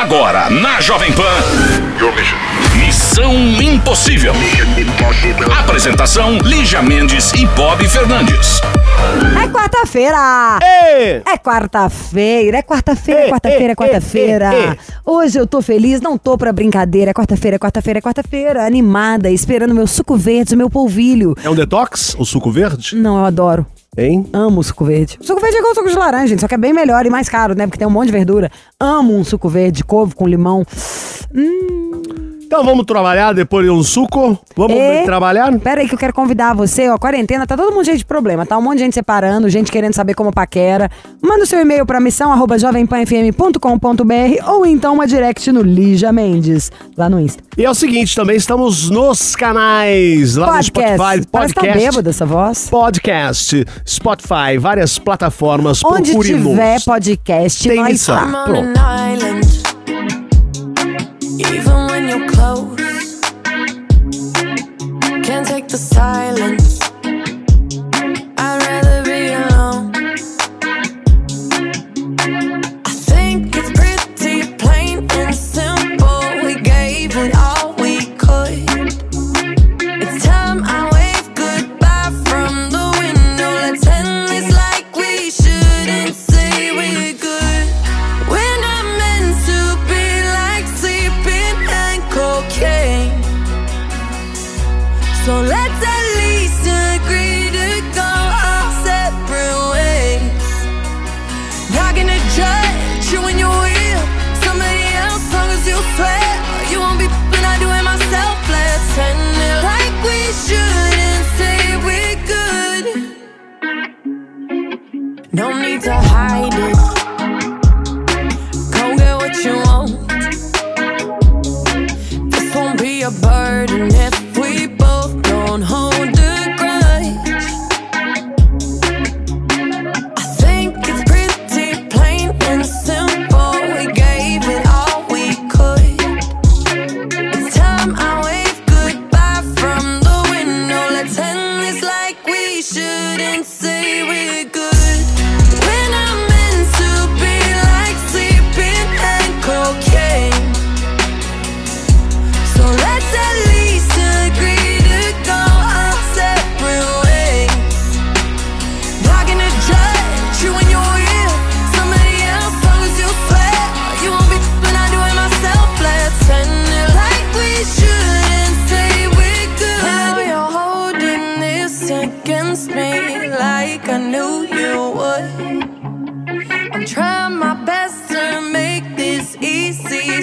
Agora, na Jovem Pan. Missão Impossível. Apresentação: Lígia Mendes e Bob Fernandes. É quarta-feira! É quarta-feira, é quarta-feira, é quarta-feira, é quarta-feira. Hoje eu tô feliz, não tô pra brincadeira. É quarta-feira, é quarta-feira, é quarta-feira. Animada, esperando meu suco verde, meu polvilho. É um detox, o suco verde? Não, eu adoro. Hein? Amo suco verde. Suco verde é igual suco de laranja, gente, só que é bem melhor e mais caro, né? Porque tem um monte de verdura. Amo um suco verde, couve com limão. Então vamos trabalhar depois de um suco? Vamos É. trabalhar? Pera aí que eu quero convidar você, ó, quarentena, tá todo mundo cheio de problema, tá um monte de gente separando, gente querendo saber como paquera. Manda o seu e-mail pra missão arroba jovempanfm.com.br ou então uma direct no Lígia Mendes, lá no Insta. E é o seguinte, também estamos nos canais, lá no Spotify, tá podcast. bêbado essa voz. Podcast, Spotify, várias plataformas. Onde tiver podcast, Tem nós isso. tá. Pronto. your clothes. Can't take the silence.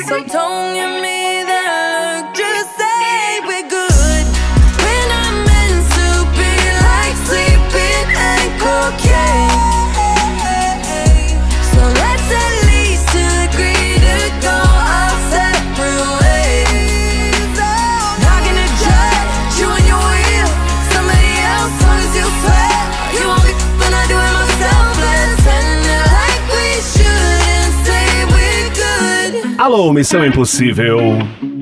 So don't give me Alô, Missão Impossível.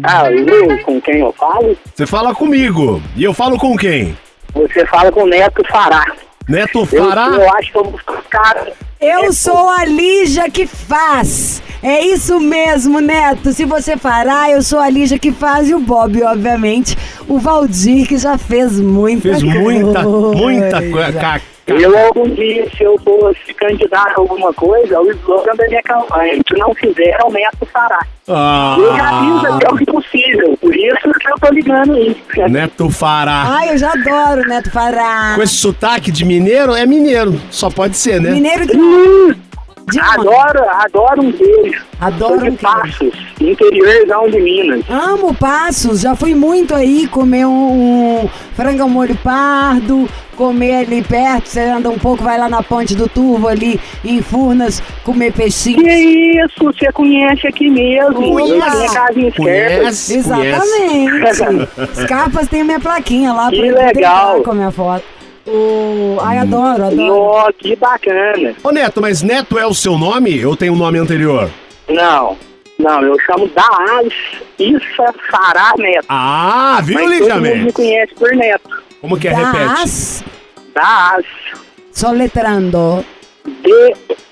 Alô, com quem eu falo? Você fala comigo. E eu falo com quem? Você fala com o Neto Fará. Neto Eu, Fará? eu acho que eu vou ficar. Eu sou a Lígia que faz. É isso mesmo, Neto. Se você fará, eu sou a Lígia que faz e o Bob, obviamente. O Valdir, que já fez muita Fez coisa. muita, muita coisa. Ca- Eu, algum dia, se eu fosse candidato a alguma coisa, o slogan da minha campanha, se não fizer, é o Neto Fará. Ah, Eu já fiz até o impossível, por isso que eu tô ligando aí. Neto Fará. Ai, eu já adoro Neto Fará. Com esse sotaque de mineiro, é mineiro. Só pode ser, né? Mineiro de... Hum, de onde? adoro, adoro um beijo. Adoro Sou um de queijo. Passos, interiorzão de Minas. Amo Passos, já fui muito aí comer um, um frango ao molho pardo, comer ali perto, você anda um pouco, vai lá na ponte do Turvo ali em Furnas, comer peixinho. Que isso, você conhece aqui mesmo. Tenho casa em. Conhece? Exatamente. Scarpas tem a minha plaquinha lá Que pra eu legal. com a minha foto. O... Ai, adoro, adoro. Nó, que bacana. Ô Neto, mas Neto é o seu nome ou tem um nome anterior? Não, não, eu chamo Daas Issa Fará Neto. Ah, viu, Mas Lígia todo mundo me conhece por Neto. Como que é? Repete. Das, Daas soletrando. D-A-H-A-S.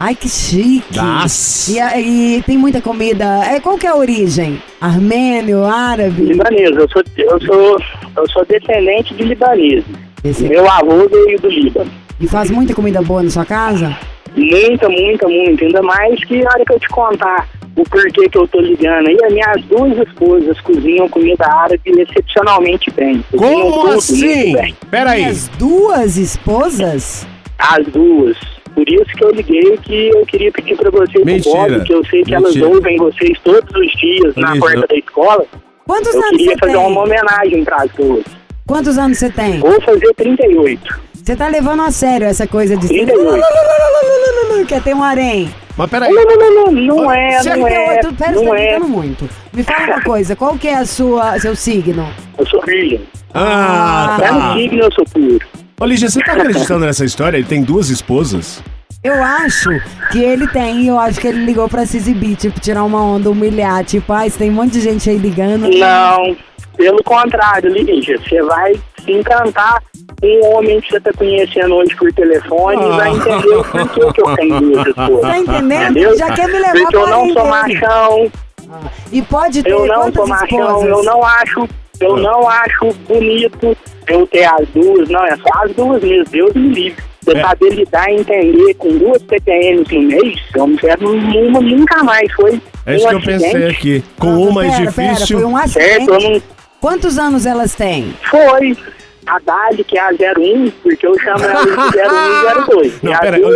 Ai, que chique. Das. E, a- e tem muita comida. É, qual que é a origem? Armênio, árabe? Libanês, eu sou, eu sou, eu sou descendente de libanês. Esse- Meu avô veio do Líbano. E faz muita comida boa na sua casa? Muita, muita, muita. Ainda mais que a hora que eu te contar o porquê que eu tô ligando aí, as minhas duas esposas cozinham comida árabe excepcionalmente bem. Cozinham Como assim? bem. Pera aí. As duas esposas? As duas. Por isso que eu liguei que eu queria pedir pra vocês Mentira. do Bob, que eu sei que elas Mentira. ouvem vocês todos os dias na Isso. porta da escola. Quantos Eu anos queria você fazer tem? uma homenagem para as duas. Quantos anos você tem? Vou fazer 38. Você tá levando a sério essa coisa de... 38. Quer ter um harém? Mas peraí. Não, não, não, não, não é, não Tem é, outro- Pera, você não tá é. muito. Me fala uma coisa, qual que é a sua, seu signo? Eu sou virgem. Ah, Até no tá. signo eu sou puro. Ô, Lígia, você tá acreditando nessa história? Ele tem duas esposas? Eu acho que ele tem, eu acho que ele ligou pra se exibir, tipo, tirar uma onda, humilhar, tipo, ai, tem um monte de gente aí ligando. Não, pelo contrário, Lígia, você vai se encantar com um homem que você tá conhecendo hoje por telefone e vai entender o porquê que eu tenho duas esposas. Tá entendendo? Entendeu? Já quer me levar Porque eu pra não além sou dele. machão, E pode ter eu não sou quantas machão, esposas? eu não acho, eu não acho bonito eu ter as duas, não, é só as duas mesmo, Deus me livre. Você É. saber lidar e entender com duas PTMs no mês, eu não quero uma nunca mais, foi É isso um que eu pensei acidente. aqui. Com Não, uma é pera, pera, difícil. foi um Certo, eu acidente. não Quantos anos elas têm? foi a Dali, que é a 01, porque eu chamo ela de 01 e 02. Não, e as peraí, ô,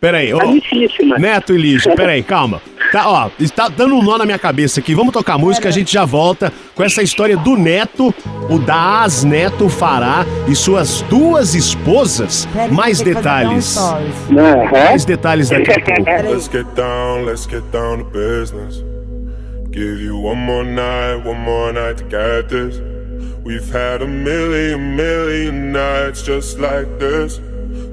Peraí, ô. amicíssimas. Neto e Lígia, peraí, calma. Tá, ó, está dando um nó na minha cabeça aqui. Vamos tocar música, a gente já volta com essa história do Neto, o Daz Neto Fará e suas duas esposas. Pera, Mais um detalhes. Aham. Mais detalhes daqui a pouco. Let's get down, let's get down to business. Give you one more night, one more night to get this. We've had a million, million nights just like this.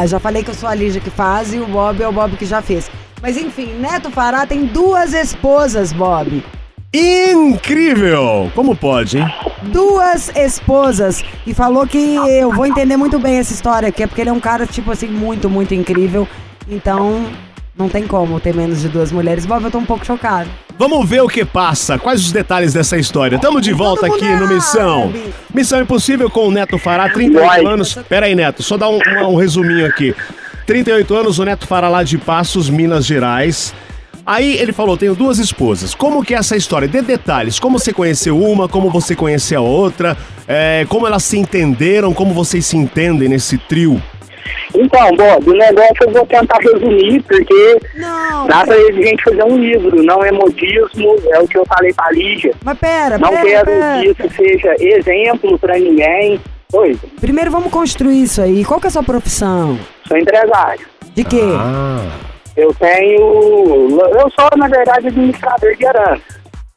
Fará. Já falei que eu sou a Lígia que faz e o Bob é o Bob que já fez. Mas enfim, Neto Fará tem duas esposas, Bob. Incrível! Como pode, hein? Duas esposas. E falou que eu vou entender muito bem essa história aqui, é porque ele é um cara, tipo assim, muito, muito incrível. Então, não tem como ter menos de duas mulheres. Bob, eu tô um pouco chocado. Vamos ver o que passa. Quais os detalhes dessa história? Tamo de volta aqui mundo no Missão. Missão Impossível com o Neto Fará, 38 Vai. anos. Pera aí, Neto, só dar um, um- um resuminho aqui. 38 anos, o Neto Fará lá de Passos, Minas Gerais. Aí ele falou, tenho duas esposas. Como que é essa história? Dê detalhes. Como você conheceu uma, como você conheceu a outra, é, como elas se entenderam, como vocês se entendem nesse trio. Então, Bob, o negócio eu vou tentar resumir, porque Não, dá pra gente fazer um livro, não é modismo, é o que eu falei pra Lígia. mas pera, Não pera, quero pera. que isso seja exemplo pra ninguém. Oi, Primeiro vamos construir isso aí. Qual que é a sua profissão? sou empresário. De quê? Ah. Eu tenho. Eu sou, na verdade, administrador de herança.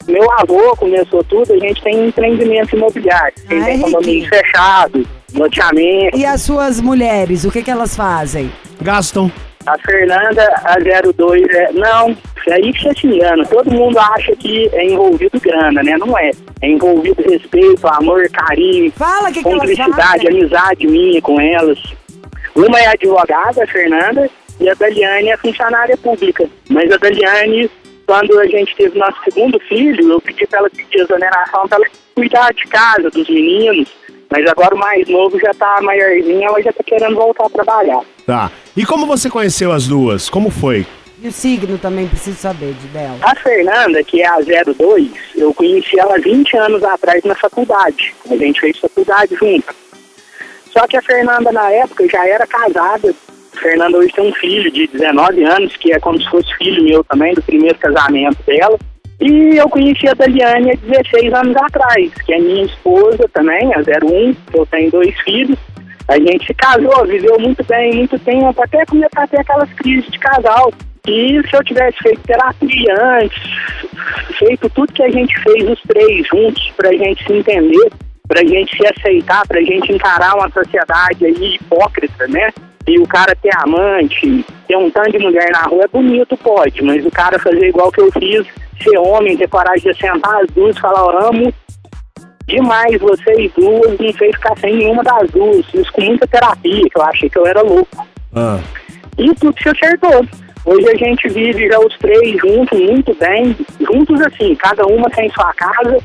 Meu avô começou tudo, a gente tem empreendimento imobiliário. Tem, Ah, tem é condomínio fechado, loteamento. E as suas mulheres, o que que elas fazem? Gastam. A Fernanda, a 02, é. Não, isso aí que você se engana. Todo mundo acha que é envolvido grana, né? Não é. É envolvido respeito, amor, carinho, Fala que que cumplicidade, fazem. amizade minha com elas. Uma é advogada, a Fernanda, e a Daliane é funcionária pública. Mas a Daliane, quando a gente teve nosso segundo filho, eu pedi para ela pedir exoneração para ela cuidar de casa, dos meninos. Mas agora o mais novo já tá maiorzinho, ela já tá querendo voltar a trabalhar. Tá. E como você conheceu as duas? Como foi? E o signo também, preciso saber de dela. A Fernanda, que é a 02, eu conheci ela 20 anos atrás na faculdade. A gente fez faculdade junto. Só que a Fernanda, na época, já era casada. A Fernanda hoje tem um filho de 19 anos, que é como se fosse filho meu também, do primeiro casamento dela. E eu conheci a Daliane há 16 anos atrás, que é minha esposa também, a 01, que eu tenho dois filhos. A gente se casou, viveu muito bem, muito tempo, até começar a ter aquelas crises de casal. E se eu tivesse feito terapia antes, feito tudo que a gente fez os três juntos pra gente se entender, pra gente se aceitar, pra gente encarar uma sociedade aí hipócrita, né? E o cara ter amante, ter um tanto de mulher na rua é bonito, pode, mas o cara fazer igual que eu fiz, ser homem, ter coragem de sentar as duas e falar, eu amo demais vocês duas, não sei ficar sem nenhuma das duas. Isso com muita terapia, que eu achei que eu era louco. Ah. E tudo se acertou. Hoje a gente vive já os três juntos, muito bem. Juntos assim, cada uma tem sua casa,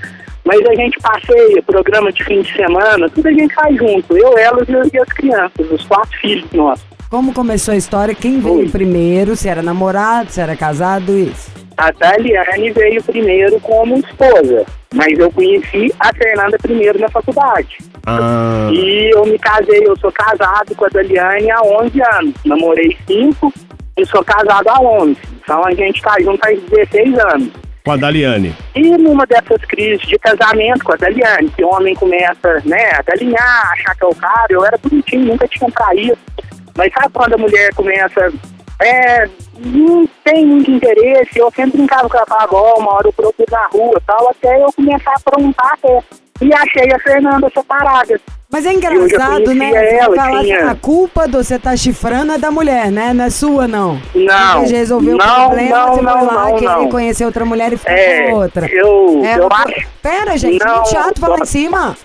mas a gente passeia, programa de fim de semana, tudo a gente faz junto. Eu, elas e as- e as crianças, os quatro filhos nossos. Como começou a história? Quem veio Oi. primeiro? Se era namorado, se era casado, isso. A Daliane veio primeiro como esposa, mas eu conheci a Fernanda primeiro na faculdade. Ah. E eu me casei, eu sou casado com a Daliane há 11 anos. Namorei 5 e sou casado há 11. Então a gente tá junto há 16 anos. Com a Daliane. E numa dessas crises de casamento com a Daliane, que o homem começa, né, a galinhar, achar que é o cara, eu era bonitinho, nunca tinha traído. Mas sabe quando a mulher começa, é, não tem muito interesse, eu sempre brincava com falava, ó, uma hora eu procuro na rua e tal, até eu começar a aprontar até. E achei a Fernanda separada. Mas é engraçado, né? ela, falar tinha- que a culpa do você tá chifrando é da mulher, né? Não é sua, não. Não, Você resolveu o problema, não, você não, foi lá não, querer não. conhecer outra mulher e ficar É, com outra. eu, É, eu acho... Pera, gente, Não, muito chato falar em cima.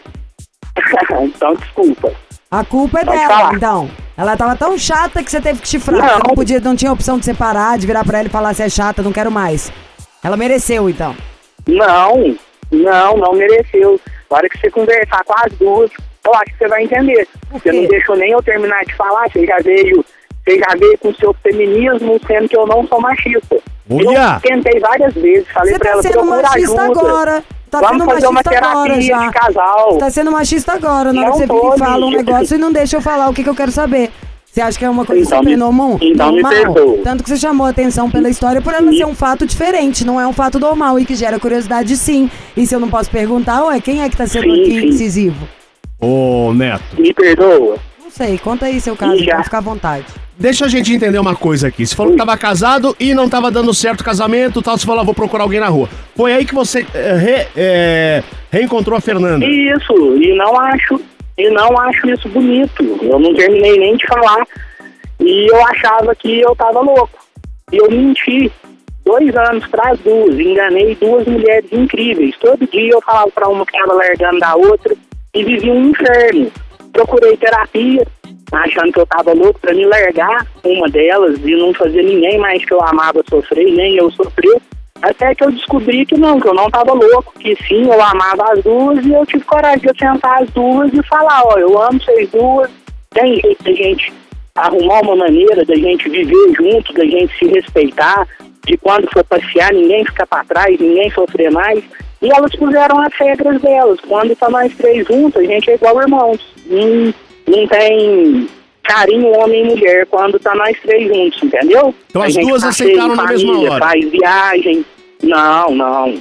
então, desculpa. A culpa é Pode dela, falar. então. Ela tava tão chata que você teve que chifrar. Não. Você não podia, não tinha opção de separar, de virar pra ela e falar, você é chata, não quero mais. Ela mereceu, então. Não, não, não mereceu. Na hora que você conversar com as duas, eu acho que você vai entender. Você não deixou nem eu terminar de falar, você já veio, você já veio com o seu feminismo, sendo que eu não sou machista. Olha! Eu tentei várias vezes, falei Você pra tá ela, sendo machista ajuda. agora. Tá Vamos sendo fazer uma machista agora já. de casal. Tá sendo machista agora, na hora Não que você tô, vira e fala um negócio e não deixa eu falar o que, que eu quero saber. Você acha que é uma coisa Então super me- normal? então me perdoa. Tanto que você chamou a atenção pela história por ela ser um fato diferente, não é um fato normal e que gera curiosidade sim. E se eu não posso perguntar, ué, quem é que tá sendo Sim, aqui sim. incisivo? Ô, Neto. Me perdoa. Não sei, conta aí seu caso, Já. então, fica à vontade. Deixa a gente entender uma coisa aqui. Você falou que tava casado e não tava dando certo o casamento tal. Você falou, ah, vou procurar alguém na rua. Foi aí que você eh, re- eh, reencontrou a Fernanda. Isso, e não acho, e não acho isso bonito. Eu não terminei nem de falar. E eu achava que eu tava louco. E eu menti dois anos para as duas, enganei duas mulheres incríveis. Todo dia eu falava para uma que estava largando da outra e vivia um inferno. Procurei terapia, achando que eu tava louco para me largar uma delas e não fazer ninguém mais que eu amava sofrer, nem eu sofrer. Até que eu descobri que não, que eu não tava louco, que sim, eu amava as duas e eu tive coragem de sentar as duas e falar, ó, eu amo vocês duas, tem jeito da gente arrumar uma maneira da gente viver junto, da gente se respeitar, de quando for passear, ninguém ficar para trás, ninguém sofrer mais. E elas puseram as regras delas. Quando tá nós três juntos, a gente é igual irmãos. Não, não tem carinho homem e mulher quando tá nós três juntos, entendeu? Então A as duas passeia aceitaram na mesma família, hora. Faz viagem. Não, não.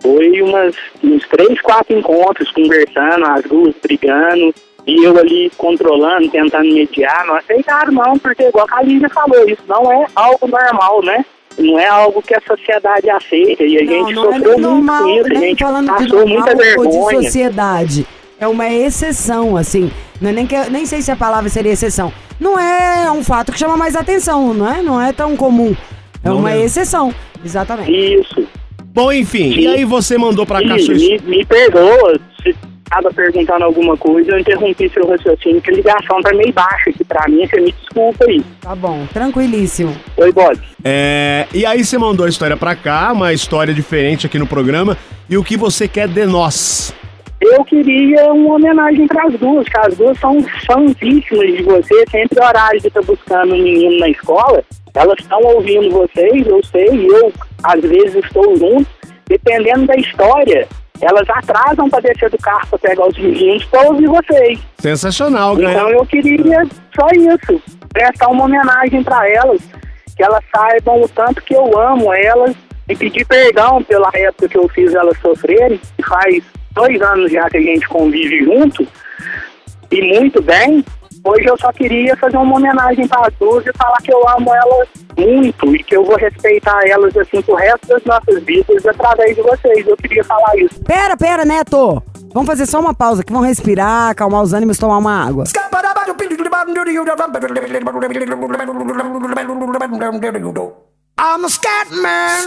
Foi umas, uns três, quatro encontros conversando, as duas brigando, e eu ali controlando, tentando mediar. Não aceitaram, não, porque igual a Lígia falou, isso não é algo normal, né? Não é algo que a sociedade aceita. E a gente não, não é sofreu nem muito normal, com isso, a nem gente falando de passou normal muita ou de vergonha. sociedade. É uma exceção, assim. Não é nem, que, nem sei se a palavra seria exceção. Não é um fato que chama mais atenção, não é? Não é tão comum. É Não uma mesmo. exceção. Exatamente. Isso. Bom, enfim. E Sim. aí você mandou pra cá sua me, me perdoa se estava perguntando alguma coisa, eu interrompi seu raciocínio, que a ligação tá meio baixa aqui pra mim, você me desculpa aí. Tá bom, tranquilíssimo. Oi, Bob. É, e aí você mandou a história pra cá, uma história diferente aqui no programa. E o que você quer de nós? Eu queria uma homenagem para as duas, que as duas são fãzíssimas de você, sempre horário de estar buscando um menino na escola, elas estão ouvindo vocês, eu sei, eu às vezes estou junto, dependendo da história, elas atrasam para descer do carro para pegar os meninos para ouvir vocês. Sensacional, Então ganhar. eu queria só isso, prestar uma homenagem para elas, que elas saibam o tanto que eu amo elas e pedir perdão pela época que eu fiz elas sofrerem, que faz dois anos já que a gente convive junto, e muito bem. Hoje eu só queria fazer uma homenagem para as duas e falar que eu amo elas muito e que eu vou respeitar elas assim pro resto das nossas vidas através de vocês. Eu queria falar isso. Pera, pera, Neto! Vamos fazer só uma pausa aqui, vamos respirar, acalmar os ânimos, tomar uma água. I'm a scat man.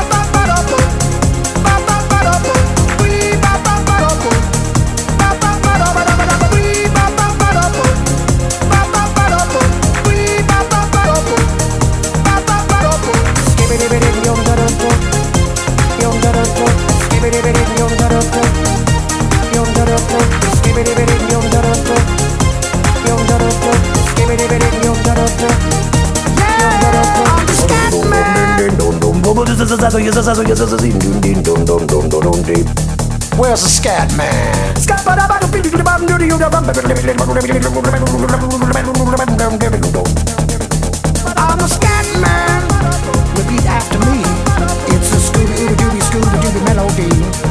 Where's the scat man? I'm a scat man. Repeat after me. It's a Scooby Dooby Scooby Dooby melody.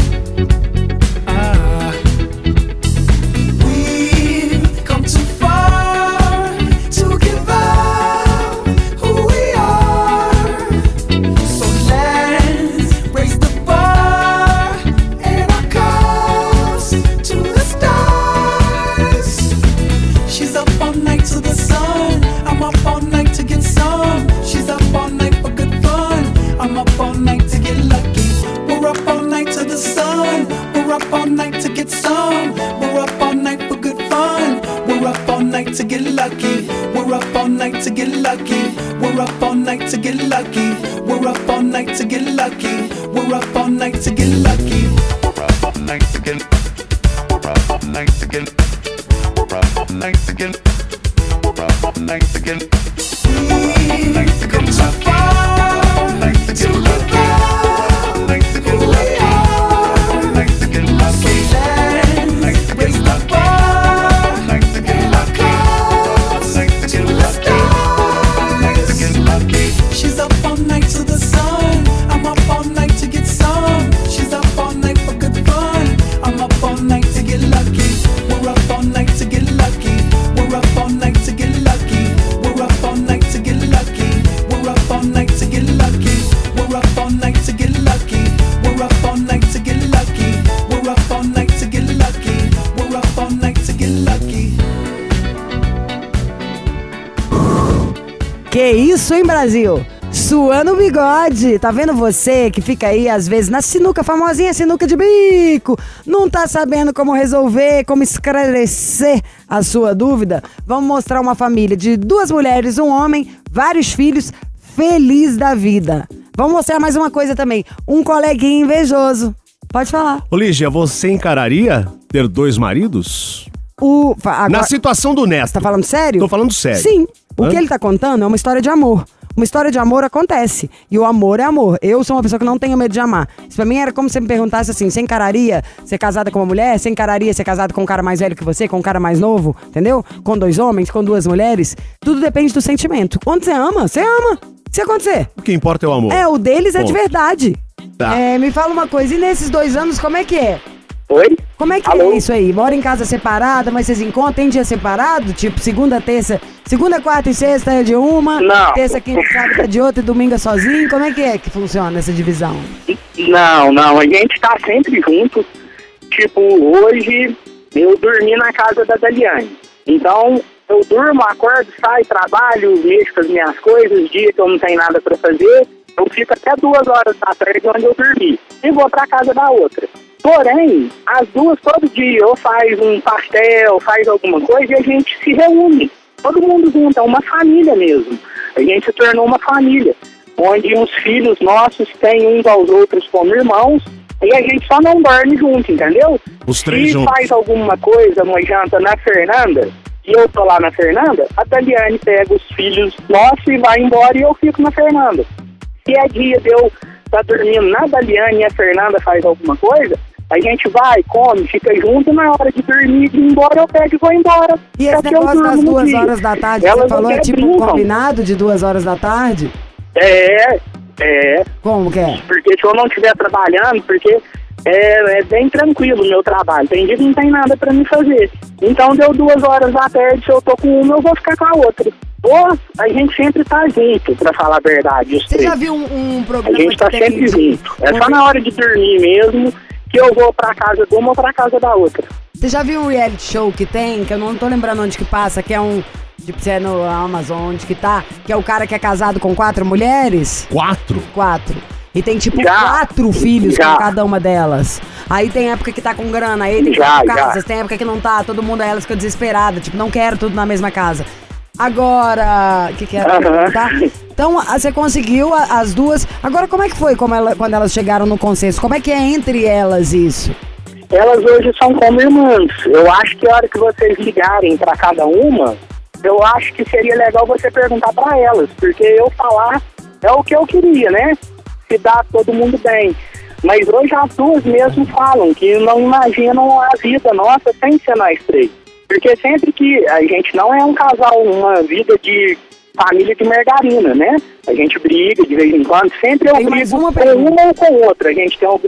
Brasil? Suando o bigode. Tá vendo você que fica aí, às vezes, na sinuca, famosinha sinuca de bico, não tá sabendo como resolver, como esclarecer a sua dúvida? Vamos mostrar uma família de duas mulheres, um homem, vários filhos, feliz da vida. Vamos mostrar mais uma coisa também. Um coleguinha invejoso. Pode falar. Ô, Lígia, você encararia ter dois maridos? O, agora- Na situação do Neto. Tá falando sério? Tô falando sério. Sim. O Hã? que ele tá contando é uma história de amor. Uma história de amor acontece. E o amor é amor. Eu sou uma pessoa que não tenho medo de amar. Isso pra mim era como se você me perguntasse assim: você encararia ser casada com uma mulher? Você encararia ser casada com um cara mais velho que você? Com um cara mais novo? Entendeu? Com dois homens, com duas mulheres? Tudo depende do sentimento. Quando você ama, você ama. Se acontecer. O que importa é o amor. É, o deles é de Ponto. verdade. Tá. É, me fala uma coisa, e nesses dois anos, como é que é? Oi? Como é que é isso aí? Mora em casa separada, mas vocês encontram? Tem dia separado? Tipo, segunda, terça. Segunda, quarta e sexta é de uma. Não. Terça, quinta e sábado é de outra e domingo é sozinho. Como é que é que funciona essa divisão? Não, não, a gente tá sempre junto. Tipo, hoje eu dormi na casa da Daliane. Então, eu durmo, acordo, saio, trabalho, mexo com as minhas coisas, dia que eu não tenho nada pra fazer, eu fico até duas horas da tarde onde eu dormi. E vou pra casa da outra. Porém, as duas todo dia ou faz um pastel, faz alguma coisa e a gente se reúne. Todo mundo junto, é uma família mesmo. A gente se tornou uma família, onde os filhos nossos têm uns aos outros como irmãos e a gente só não dorme junto, entendeu? Os três Se juntos. faz alguma coisa, uma janta na Fernanda, e eu tô lá na Fernanda, a Daliane pega os filhos nossos e vai embora e eu fico na Fernanda. Se é dia de eu estar dormindo na Daliane e a Fernanda faz alguma coisa, a gente vai, come, fica junto na hora de dormir, de ir embora, eu pego e vou embora. E É esse eu negócio das duas dia. horas da tarde Elas você falou é tipo um brincam. combinado de duas horas da tarde? É, é. Como que é? Porque se eu não estiver trabalhando, porque é, é bem tranquilo o meu trabalho. Tem dia que não tem nada pra me fazer. Então deu duas horas da tarde, se eu tô com uma, eu vou ficar com a outra. Ou a gente sempre tá junto, pra falar a verdade. Você já viu um, um A programa gente tá sempre junto. É só na hora de dormir mesmo que eu vou pra casa de uma ou pra casa da outra. Você já viu um reality show que tem, que eu não tô lembrando onde que passa, que é um. Tipo, se é no Amazon, onde que tá, que é o cara que é casado com quatro mulheres? Quatro? Quatro. E tem tipo Já. quatro filhos Já. com cada uma delas. Aí tem época que tá com grana, aí tem Já, quatro já. casas, tem época que não tá, todo mundo elas fica desesperada, tipo, não quero tudo na mesma casa. Agora, o que que era? Aham. Tá? Então, você conseguiu as duas. Agora, como é que foi como ela- quando elas chegaram no consenso? Como é que é entre elas isso? Elas hoje são como irmãs. Eu acho que a hora que vocês ligarem pra cada uma, eu acho que seria legal você perguntar pra elas, porque eu falar é o que eu queria, né? Se dá todo mundo bem. Mas hoje as duas mesmo falam que não imaginam a vida nossa sem ser nós três. Porque sempre que a gente não é um casal, uma vida de família de margarina, né? A gente briga de vez em quando, sempre eu Tem mais brigo uma com uma ou com outra. A gente tem algum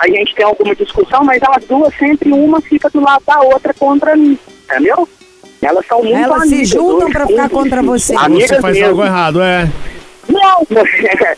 a gente tem alguma discussão, mas elas duas sempre uma fica do lado da outra contra mim, entendeu? Elas são muito Elas se amigas. juntam hoje, pra ficar contra você. Amigas Você faz mesmo. algo errado, é. Não, não,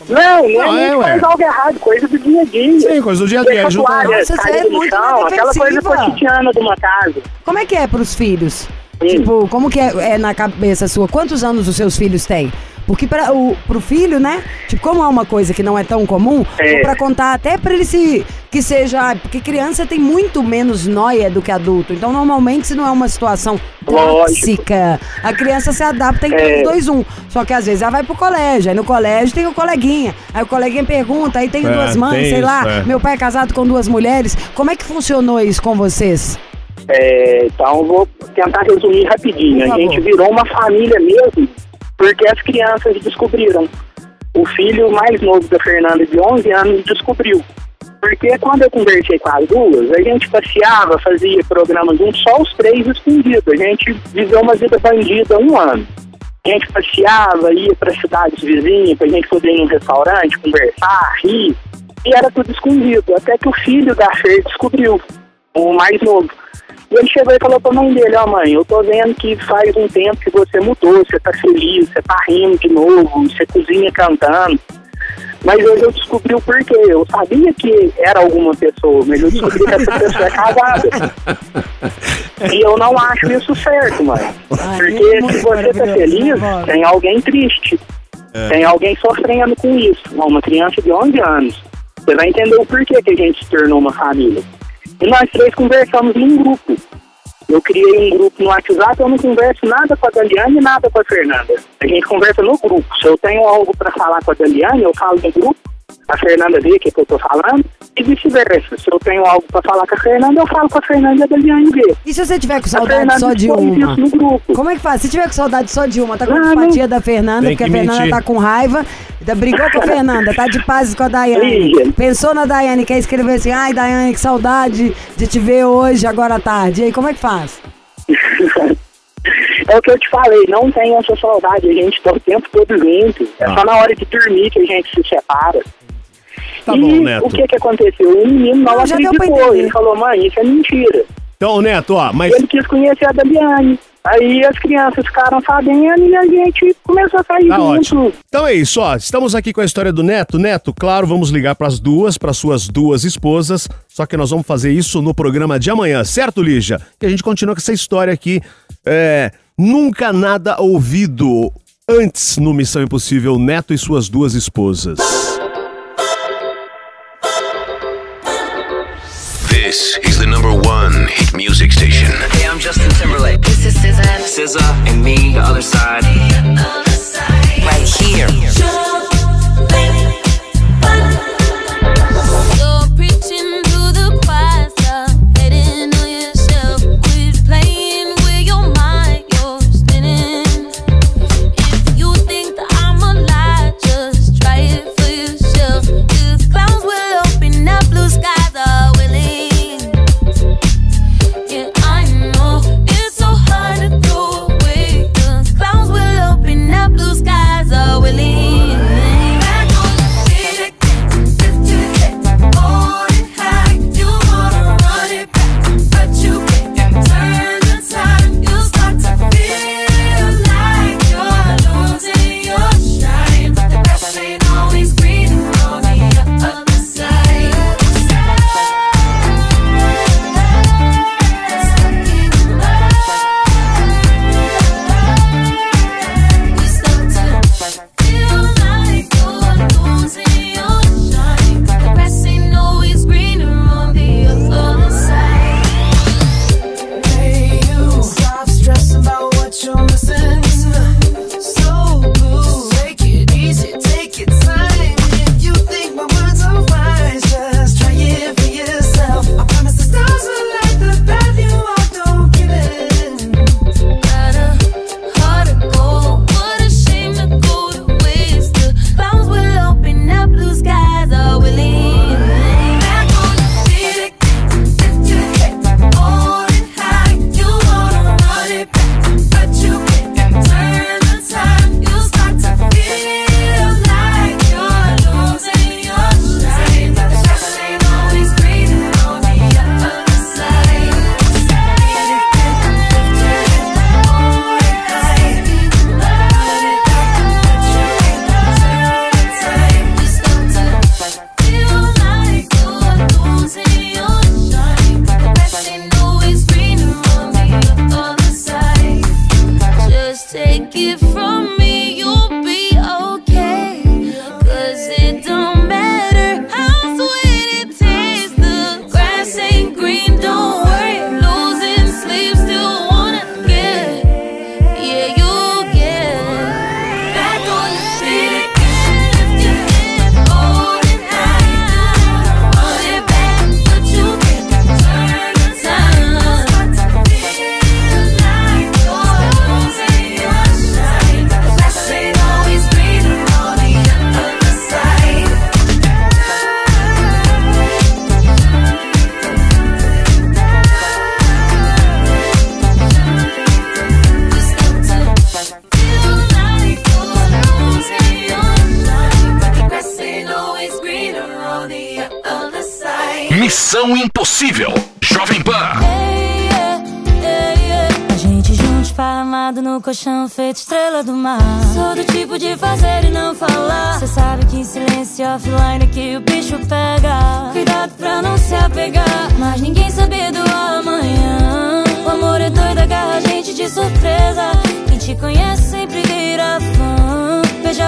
não, não Não, é é, algo errado, coisa do dia a dia. Sim, coisa do dia a dia. Ajuda. Nossa, você é muito chão, aquela coisa cotidiana de uma casa. Como é que é pros filhos? Tipo, como que é, é na cabeça sua? Quantos anos os seus filhos têm? Porque para o pro filho, né? Tipo, como é uma coisa que não é tão comum, É. pra contar até pra ele se que seja. Porque criança tem muito menos noia do que adulto. Então, normalmente, se não é uma situação tóxica, a criança se adapta em É. 3, 2, 1. Só que às vezes ela vai pro colégio. Aí no colégio tem o coleguinha. Aí o coleguinha pergunta, aí tem É, duas mães, tem sei isso, lá. é. Meu pai é casado com duas mulheres. Como é que funcionou isso com vocês? É, então vou tentar resumir rapidinho. Por A gente virou uma família mesmo, porque as crianças descobriram. O filho mais novo da Fernanda, de 11 anos, descobriu. Porque quando eu conversei com as duas, a gente passeava, fazia programas juntos, só os três escondidos. A gente viveu uma vida bandida um ano. A gente passeava, ia para cidades vizinhas, pra gente poder ir num restaurante, conversar, rir. E era tudo escondido. Até que o filho da Fer descobriu, o mais novo. E ele chegou e falou pra mãe dele, ó mãe, eu tô vendo que faz um tempo que você mudou, você tá feliz, você tá rindo de novo, você cozinha cantando. Mas hoje eu descobri o porquê. Eu sabia que era alguma pessoa, mas eu descobri que essa pessoa é casada. E eu não acho isso certo, mãe. Porque se você tá feliz, tem alguém triste. Tem alguém sofrendo com isso. Uma criança de 11 anos. Você vai entender o porquê que a gente se tornou uma família. E nós três conversamos em um grupo. Eu criei um grupo no WhatsApp, eu não converso nada com a Daliane e nada com a Fernanda. A gente conversa no grupo. Se eu tenho algo para falar com a Daliane, eu falo no grupo. A Fernanda vê o que, que eu tô falando. E vice-versa. Se eu tenho algo para falar com a Fernanda, eu falo com a Fernanda e a Daliane vê. E se você tiver com saudade só de uma? isso no grupo. Como é que faz? Se tiver com saudade só de uma, tá com Ah, antipatia não. da Fernanda, porque a Fernanda mentir. tá com raiva, tá- brigou com a Fernanda, tá de paz com a Daiane. Pensou na Daiane, quer escrever assim, ai Daiane, que saudade de te ver hoje, agora à tarde. E aí, como é que faz? É o que eu te falei, não tem essa saudade, a gente tá o tempo todo junto. É Ah. só na hora de dormir que a gente se separa. Tá e bom, Neto. o que que aconteceu? O menino não, Não, já deu pra acreditou. entender. Ele falou, mãe, isso é mentira. Então, Neto, ó, mas. Ele quis conhecer a Damiane. Aí as crianças ficaram sabendo e a gente começou a sair Tá junto. ótimo. Então é isso, ó. Estamos aqui com a história do Neto. Neto, claro, vamos ligar pras duas, para suas duas esposas. Só que nós vamos fazer isso no programa de amanhã, certo, Lígia? Que a gente continua com essa história aqui. É, nunca nada ouvido antes no Missão Impossível, Neto e suas duas esposas. This is the number one hit music station. Hey, I'm Justin Timberlake. This is SZA. SZA and me, the other side. Right here.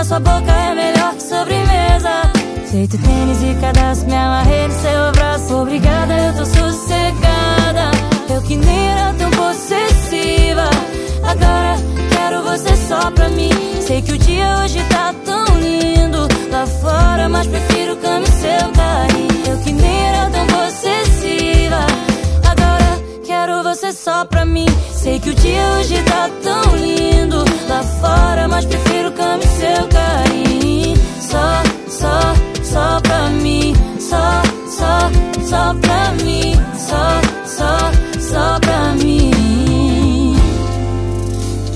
Sua boca é melhor que sobremesa. Feito tênis e cadastro, me amarrei no seu braço. Obrigada, eu tô sossegada. Eu que nem era tão possessiva. Agora quero você só pra mim. Sei que o dia hoje tá tão lindo lá fora, mas prefiro cama e seu carinho. Só pra mim. Sei que o dia hoje tá tão lindo lá fora, mas prefiro e seu carinho. Só, só, só pra mim. Só, só, só pra mim. Só, só, só pra mim.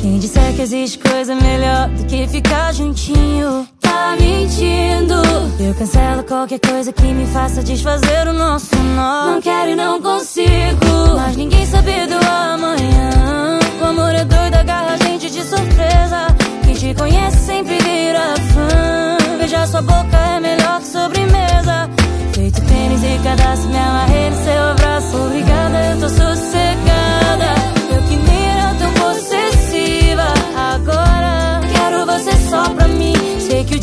Quem disser que existe coisa melhor do que ficar juntinho, tá mentindo. Eu cancelo qualquer coisa que me faça desfazer o nosso nó. Não quero e não consigo, mas ninguém sabe do amanhã. O amor é doido, agarra a gente de surpresa. Quem te conhece sempre vira fã. Beijar sua boca é melhor que sobremesa. Feito tênis e cadastro, me amarrei no seu abraço. Obrigada, eu tô sossegada. Eu que nem era tão possessiva. Agora quero você só pra mim. Sei que o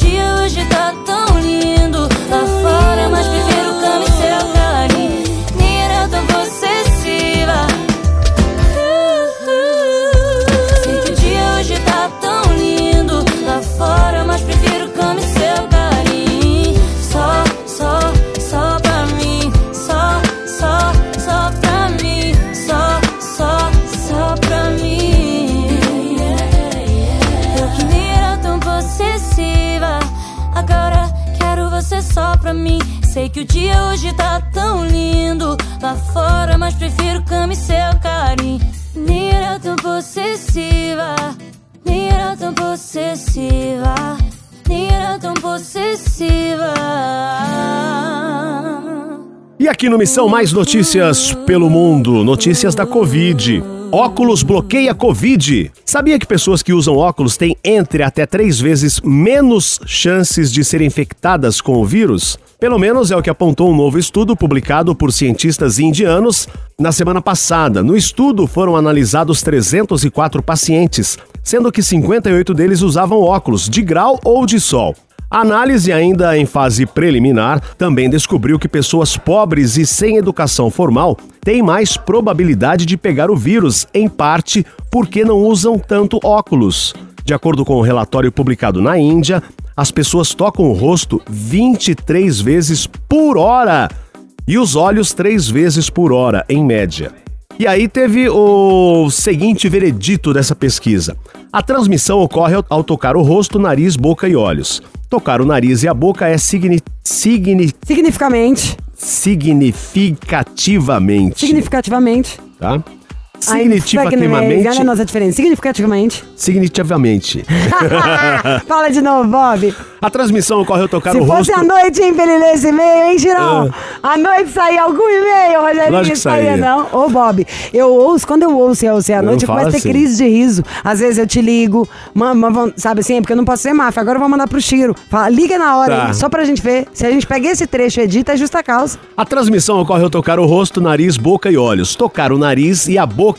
aqui no Missão Mais Notícias pelo Mundo, notícias da Covid. Óculos bloqueia Covid. Sabia que pessoas que usam óculos têm entre até três vezes menos chances de serem infectadas com o vírus? Pelo menos é o que apontou um novo estudo publicado por cientistas indianos na semana passada. No estudo foram analisados 304 pacientes, sendo que 58 deles usavam óculos de grau ou de sol. A análise, ainda em fase preliminar, também descobriu que pessoas pobres e sem educação formal têm mais probabilidade de pegar o vírus, em parte porque não usam tanto óculos. De acordo com o um relatório publicado na Índia, as pessoas tocam o rosto 23 vezes por hora e os olhos 3 vezes por hora, em média. E aí teve o seguinte veredito dessa pesquisa. A transmissão ocorre ao, tocar o rosto, nariz, boca e olhos. Tocar o nariz e a boca é signi, signi, Significamente. Significativamente. Significativamente. Tá? Olha Significativamente. a nossa diferença. Significativamente. Significativamente. Fala de novo, Bob. A transmissão ocorre ao tocar Se o fosse rosto. à noite, hein, pra ele ler esse e-mail, hein, Girão? À noite saía algum e-mail, Rogerinho. Saía, não. Ô, Bob, eu ouço, quando eu ouço você à Eu noite, eu falo começo a ter assim. crise de riso. Às vezes eu te ligo, ma- ma- vão- sabe assim, porque eu não posso ser máfia. Agora eu vou mandar pro Chiro. Fala, liga na hora, Tá. aí, só pra gente ver. Se a gente pega esse trecho e edita, é justa causa. A transmissão ocorre ao tocar o rosto, nariz, boca e olhos. Tocar o nariz e a boca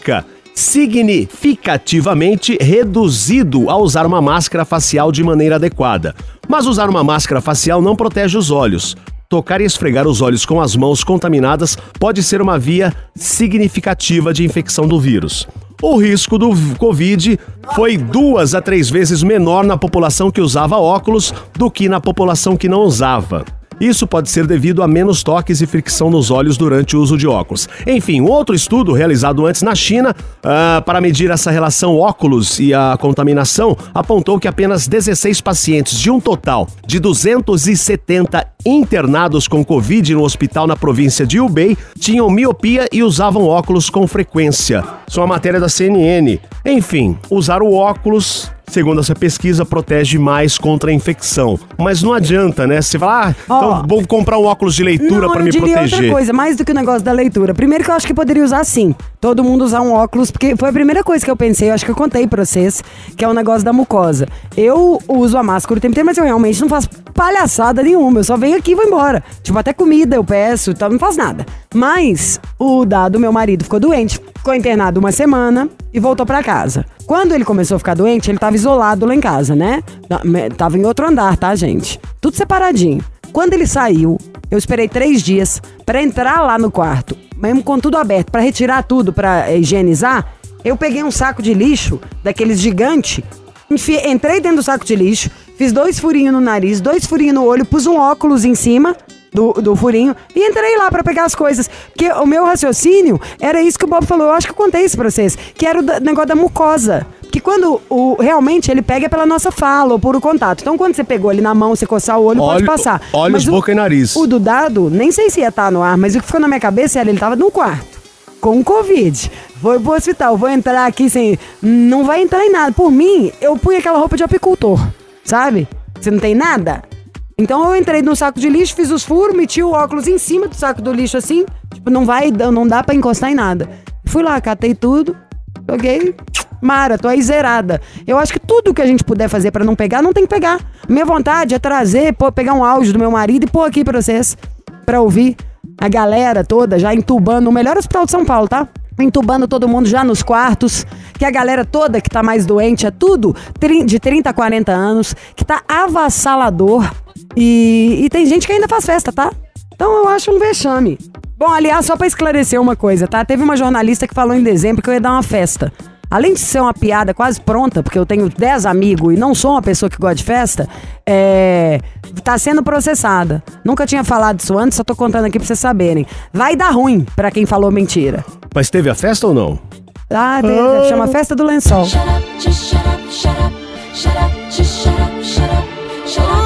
significativamente reduzido ao usar uma máscara facial de maneira adequada. Mas usar uma máscara facial não protege os olhos. Tocar e esfregar os olhos com as mãos contaminadas pode ser uma via significativa de infecção do vírus. O risco do Covid foi duas a três vezes menor na população que usava óculos do que na população que não usava. Isso pode ser devido a menos toques e fricção nos olhos durante o uso de óculos. Enfim, outro estudo realizado antes na China ah, para medir essa relação óculos e a contaminação apontou que apenas 16 pacientes de um total de 270 internados com Covid no hospital na província de Hubei tinham miopia e usavam óculos com frequência. Isso é matéria da CNN. Enfim, usar o óculos segundo essa pesquisa, protege mais contra a infecção. Mas não adianta, né? Você fala, ah, então vou comprar um óculos de leitura eu me diria proteger. outra coisa, mais do que o negócio da leitura. Primeiro que eu acho que poderia usar sim. Todo mundo usar um óculos, porque foi a primeira coisa que eu pensei, eu acho que eu contei pra vocês, que é o negócio da mucosa. Eu uso a máscara o tempo inteiro, mas eu realmente não faço palhaçada nenhuma. Eu só venho aqui e vou embora. Tipo, até comida eu peço, então não faz nada. Mas o dado, meu marido, ficou doente. Ficou internado uma semana e voltou pra casa. Quando ele começou a ficar doente, ele tava isolado lá em casa, né? Tava em outro andar, tá, gente? Tudo separadinho. Quando ele saiu, eu esperei três dias pra entrar lá no quarto, mesmo com tudo aberto, pra retirar tudo, pra eh, higienizar. Eu peguei um saco de lixo, daqueles gigante, entrei dentro do saco de lixo, fiz dois furinhos no nariz, dois furinhos no olho, pus um óculos em cima do, do furinho e entrei lá pra pegar as coisas. Porque o meu raciocínio era isso que o Bob falou, eu acho que eu contei isso pra vocês, que era o da- negócio da mucosa. Que quando o, realmente ele pega pela nossa fala ou por o contato. Então, quando você pegou ali na mão, você coçar o olho, pode Olho- passar. olhos, Mas o- boca e nariz. O do dado, nem sei se ia estar no ar, mas o que ficou na minha cabeça era ele tava no quarto. Com Covid. Foi pro hospital. Vou entrar aqui sem. Não vai entrar em nada. Por mim, eu punha aquela roupa de apicultor. Sabe? Você não tem nada? Então eu entrei no saco de lixo, fiz os furos, meti o óculos em cima do saco do lixo assim. Tipo, não vai, não dá pra encostar em nada. Fui lá, catei tudo, joguei. Mara, tô aí zerada. Eu acho que tudo que a gente puder fazer pra não pegar, não tem que pegar. Minha vontade é trazer, pô, pegar um áudio do meu marido e pôr aqui pra vocês, pra ouvir a galera toda já entubando, o melhor hospital de São Paulo, tá? Entubando todo mundo já nos quartos, que a galera toda que tá mais doente é tudo de 30 a 40 anos, que tá avassalador. E, e tem gente que ainda faz festa, tá? Então eu acho um vexame. Bom, aliás, só pra esclarecer uma coisa, tá? Teve uma jornalista que falou em dezembro que eu ia dar uma festa. Além de ser uma piada quase pronta, porque eu tenho 10 amigos e não sou uma pessoa que gosta de festa, é. Tá sendo processada. Nunca tinha falado isso antes, só tô contando aqui pra vocês saberem. Vai dar ruim pra quem falou mentira. Mas teve a festa ou não? Ah, tem- chama Festa do Lençol. Shut up, just shut up, shut up, shut up, just shut up, shut up, shut up,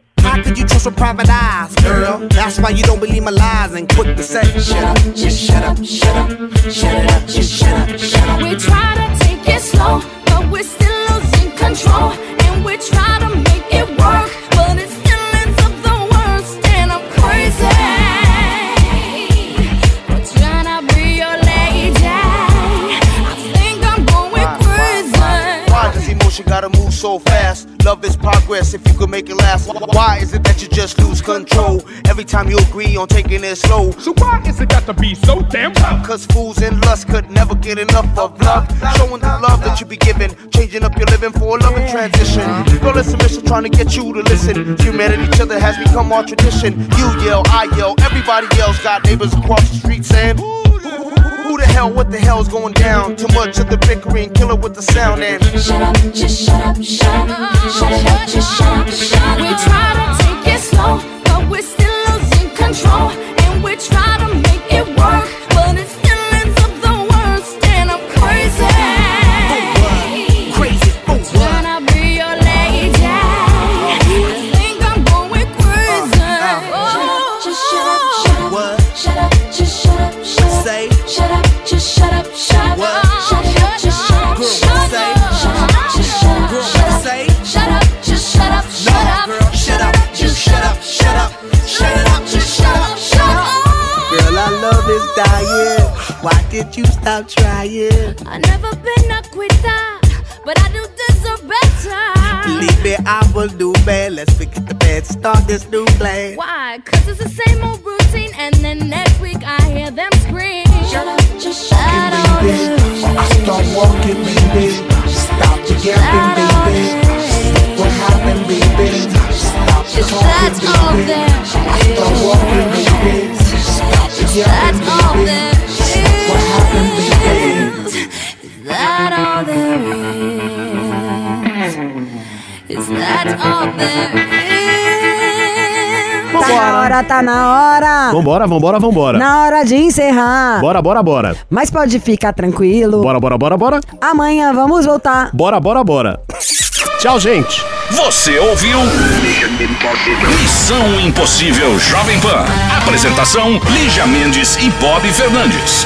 How could you trust with private eyes, girl? That's why you don't believe my lies and quick to say, shut up, just shut up, shut up, shut it up, just shut up, shut up. We try to take it slow, but we're still losing control. And we try to make it work, Emotion gotta move so fast? Love is progress if you could make it last. Why is it that you just lose control every time you agree on taking it slow? So why is it got to be so damn tough? Cause fools in lust could never get enough of love. Showing the love that you be giving, changing up your living for a loving transition. Girl, it's a mission trying to get you to listen. Humanity, each other has become our tradition. You yell, I yell, everybody else got neighbors across the street saying, who the hell, what the hell's going down? Too much of the bickering, kill it with the sound and Shut up, just shut up, shut up, shut up, just shut up, shut up. We try to take it slow, but we're still losing control. And we try to make it work, but it did you stop trying? I never been a quitter, but I do deserve better. Believe me, I will do bad. Let's forget the bad, start this new plan. Why? Cause it's the same old routine, and then next week I hear them scream. Shut up, just shut up. I start walking, baby. Stop the yapping, baby. What happened, baby? Stop the That's all talking, baby. there I start walking, baby. Stop the That's yapping, all baby. All there is. Is that all there is? Tá na hora, tá na hora. Vambora, vambora, vambora. Na hora de encerrar. Bora, bora, bora. Mas pode ficar tranquilo. Bora, bora, bora, bora. Amanhã vamos voltar. Bora, bora, bora. Tchau, gente. Você ouviu? Missão Impossível Jovem Pan. Apresentação: Lígia Mendes e Bob Fernandes.